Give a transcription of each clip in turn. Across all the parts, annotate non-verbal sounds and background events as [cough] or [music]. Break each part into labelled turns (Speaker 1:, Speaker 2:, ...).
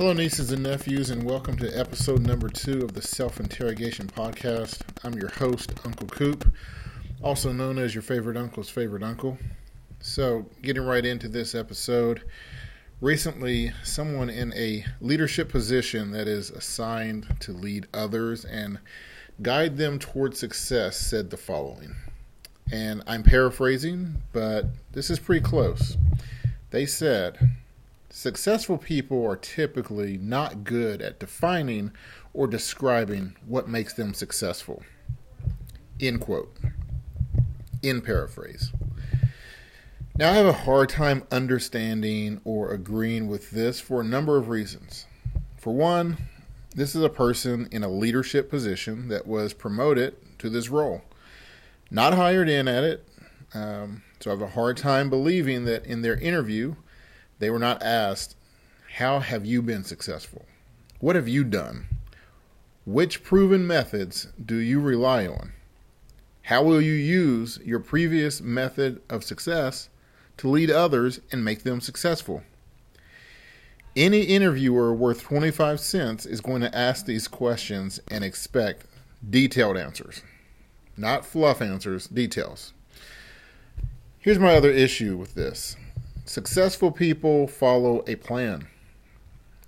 Speaker 1: Hello, nieces and nephews, and welcome to episode number two of the Self Interrogation Podcast. I'm your host, Uncle Coop, also known as your favorite uncle's favorite uncle. So, getting right into this episode, recently, someone in a leadership position that is assigned to lead others and guide them toward success said the following. And I'm paraphrasing, but this is pretty close. They said, Successful people are typically not good at defining or describing what makes them successful. End quote. In paraphrase. Now, I have a hard time understanding or agreeing with this for a number of reasons. For one, this is a person in a leadership position that was promoted to this role, not hired in at it. Um, so I have a hard time believing that in their interview, they were not asked, How have you been successful? What have you done? Which proven methods do you rely on? How will you use your previous method of success to lead others and make them successful? Any interviewer worth 25 cents is going to ask these questions and expect detailed answers. Not fluff answers, details. Here's my other issue with this Successful people follow a plan.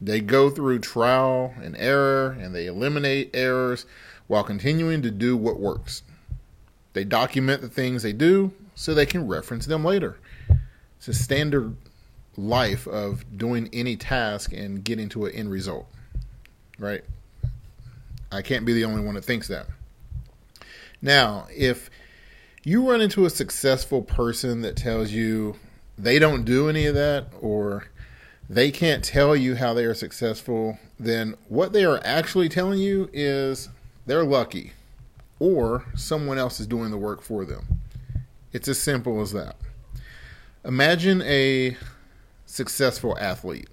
Speaker 1: They go through trial and error and they eliminate errors while continuing to do what works. They document the things they do so they can reference them later. It's a standard life of doing any task and getting to an end result, right? I can't be the only one that thinks that. Now, if you run into a successful person that tells you they don't do any of that or they can't tell you how they are successful, then what they are actually telling you is they're lucky or someone else is doing the work for them. It's as simple as that. Imagine a successful athlete.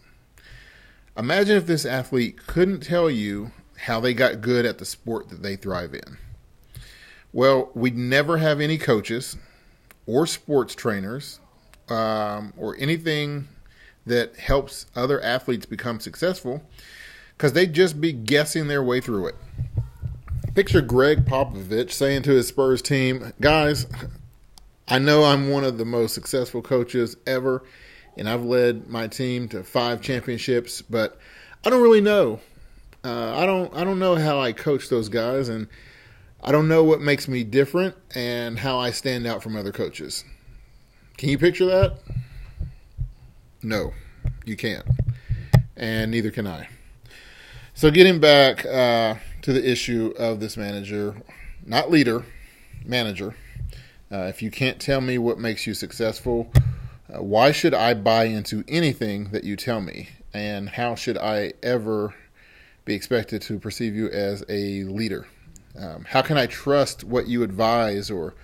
Speaker 1: Imagine if this athlete couldn't tell you how they got good at the sport that they thrive in. Well, we'd never have any coaches or sports trainers um, or anything that helps other athletes become successful because they'd just be guessing their way through it. Picture Gregg Popovich saying to his Spurs team, Guys, I know I'm one of the most successful coaches ever, and I've led my team to five championships, but I don't really know. Uh, I don't. I don't know how I coach those guys, and I don't know what makes me different and how I stand out from other coaches. Can you picture that? No, you can't. And neither can I. So, getting back uh, to the issue of this manager, not leader, manager. Uh, if you can't tell me what makes you successful, uh, why should I buy into anything that you tell me? And how should I ever be expected to perceive you as a leader? Um, how can I trust what you advise or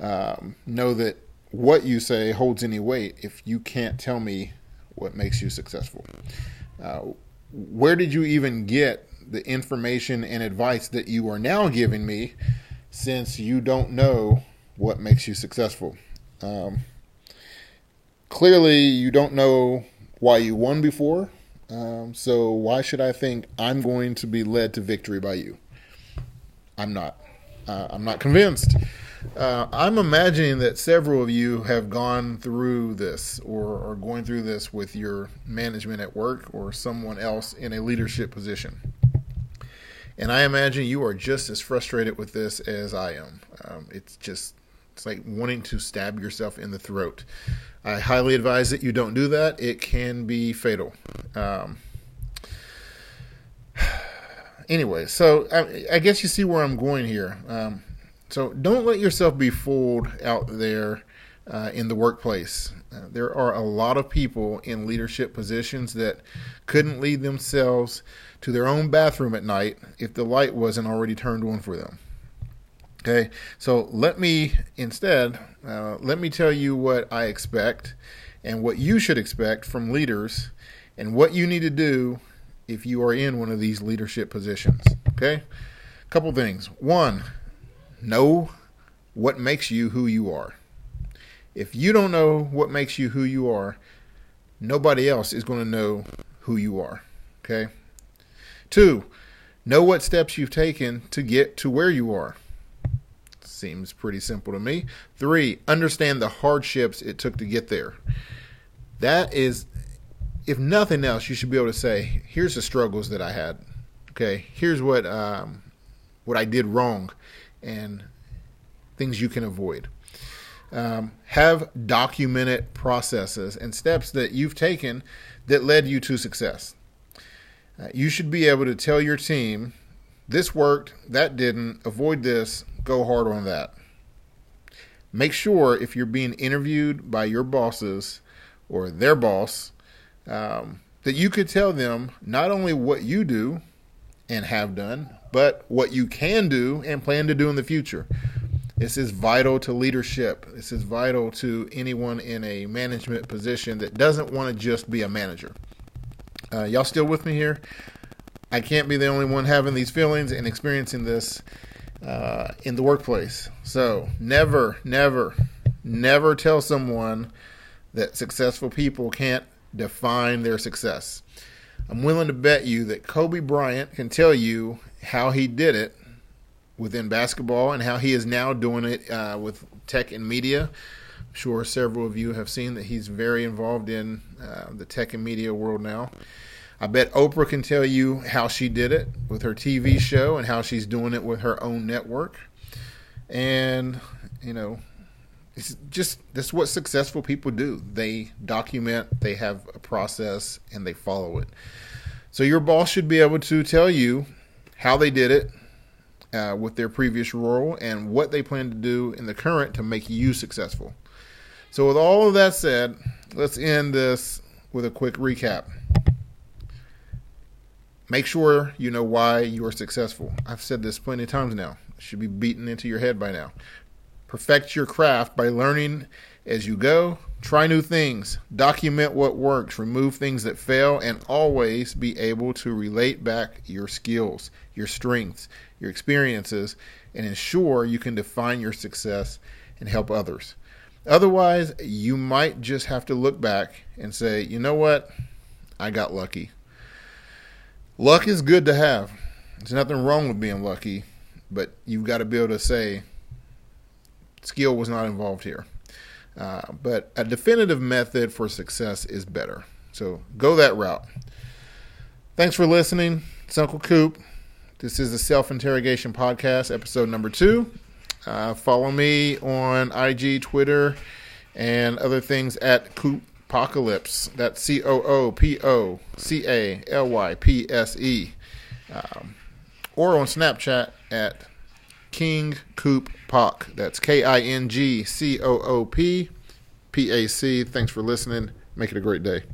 Speaker 1: um, know that what you say holds any weight if you can't tell me what makes you successful. Uh, where did you even get the information and advice that you are now giving me since you don't know what makes you successful? Um, clearly, you don't know why you won before. Um, so, why should I think I'm going to be led to victory by you? I'm not. Uh, I'm not convinced. Uh, I'm imagining that several of you have gone through this or are going through this with your management at work or someone else in a leadership position. And I imagine you are just as frustrated with this as I am. Um, it's just, it's like wanting to stab yourself in the throat. I highly advise that you don't do that. It can be fatal. Um, [sighs] anyway, so I, I, guess you see where I'm going here. Um, so don't let yourself be fooled out there uh, in the workplace. Uh, there are a lot of people in leadership positions that couldn't lead themselves to their own bathroom at night if the light wasn't already turned on for them. Okay, so let me instead uh, let me tell you what I expect and what you should expect from leaders and what you need to do if you are in one of these leadership positions. Okay, a couple things. One, know what makes you who you are. If you don't know what makes you who you are, nobody else is going to know who you are. Okay. Two, know what steps you've taken to get to where you are. Seems pretty simple to me. Three, understand the hardships it took to get there. That is, if nothing else, you should be able to say, here's the struggles that I had. Okay. Here's what, um, what I did wrong and things you can avoid. Um, have documented processes and steps that you've taken that led you to success. Uh, you should be able to tell your team, this worked, that didn't, avoid this, go hard on that. Make sure if you're being interviewed by your bosses or their boss, um, that you could tell them not only what you do and have done, but what you can do and plan to do in the future. This is vital to leadership. This is vital to anyone in a management position that doesn't want to just be a manager. Uh, y'all still with me here? I can't be the only one having these feelings and experiencing this uh, in the workplace. So never, never, never tell someone that successful people can't define their success. I'm willing to bet you that Kobe Bryant can tell you how he did it within basketball and how he is now doing it uh, with tech and media. I'm sure several of you have seen that he's very involved in uh, the tech and media world now. I bet Oprah can tell you how she did it with her TV show and how she's doing it with her own network. And, you know, it's just that's what successful people do. They document, they have a process, and they follow it. So your boss should be able to tell you how they did it, uh, with their previous role and what they plan to do in the current to make you successful. So, with all of that said, let's end this with a quick recap. Make sure you know why you are successful. I've said this plenty of times now. It should be beaten into your head by now. Perfect your craft by learning as you go. Try new things. Document what works. Remove things that fail, and always be able to relate back your skills, your strengths, your experiences, and ensure you can define your success and help others. Otherwise, you might just have to look back and say, you know what? I got lucky. Luck is good to have. There's nothing wrong with being lucky, but you've got to be able to say, skill was not involved here. Uh, but a definitive method for success is better. So go that route. Thanks for listening. It's Uncle Coop. This is the Self Interrogation Podcast, episode number two. Uh, follow me on IG, Twitter, and other things at Coop Apocalypse. That's C O O P O C A L Y P S E. Um, or on Snapchat at King Coop Pac. That's K I N G C O O P P A C. Thanks for listening. Make it a great day.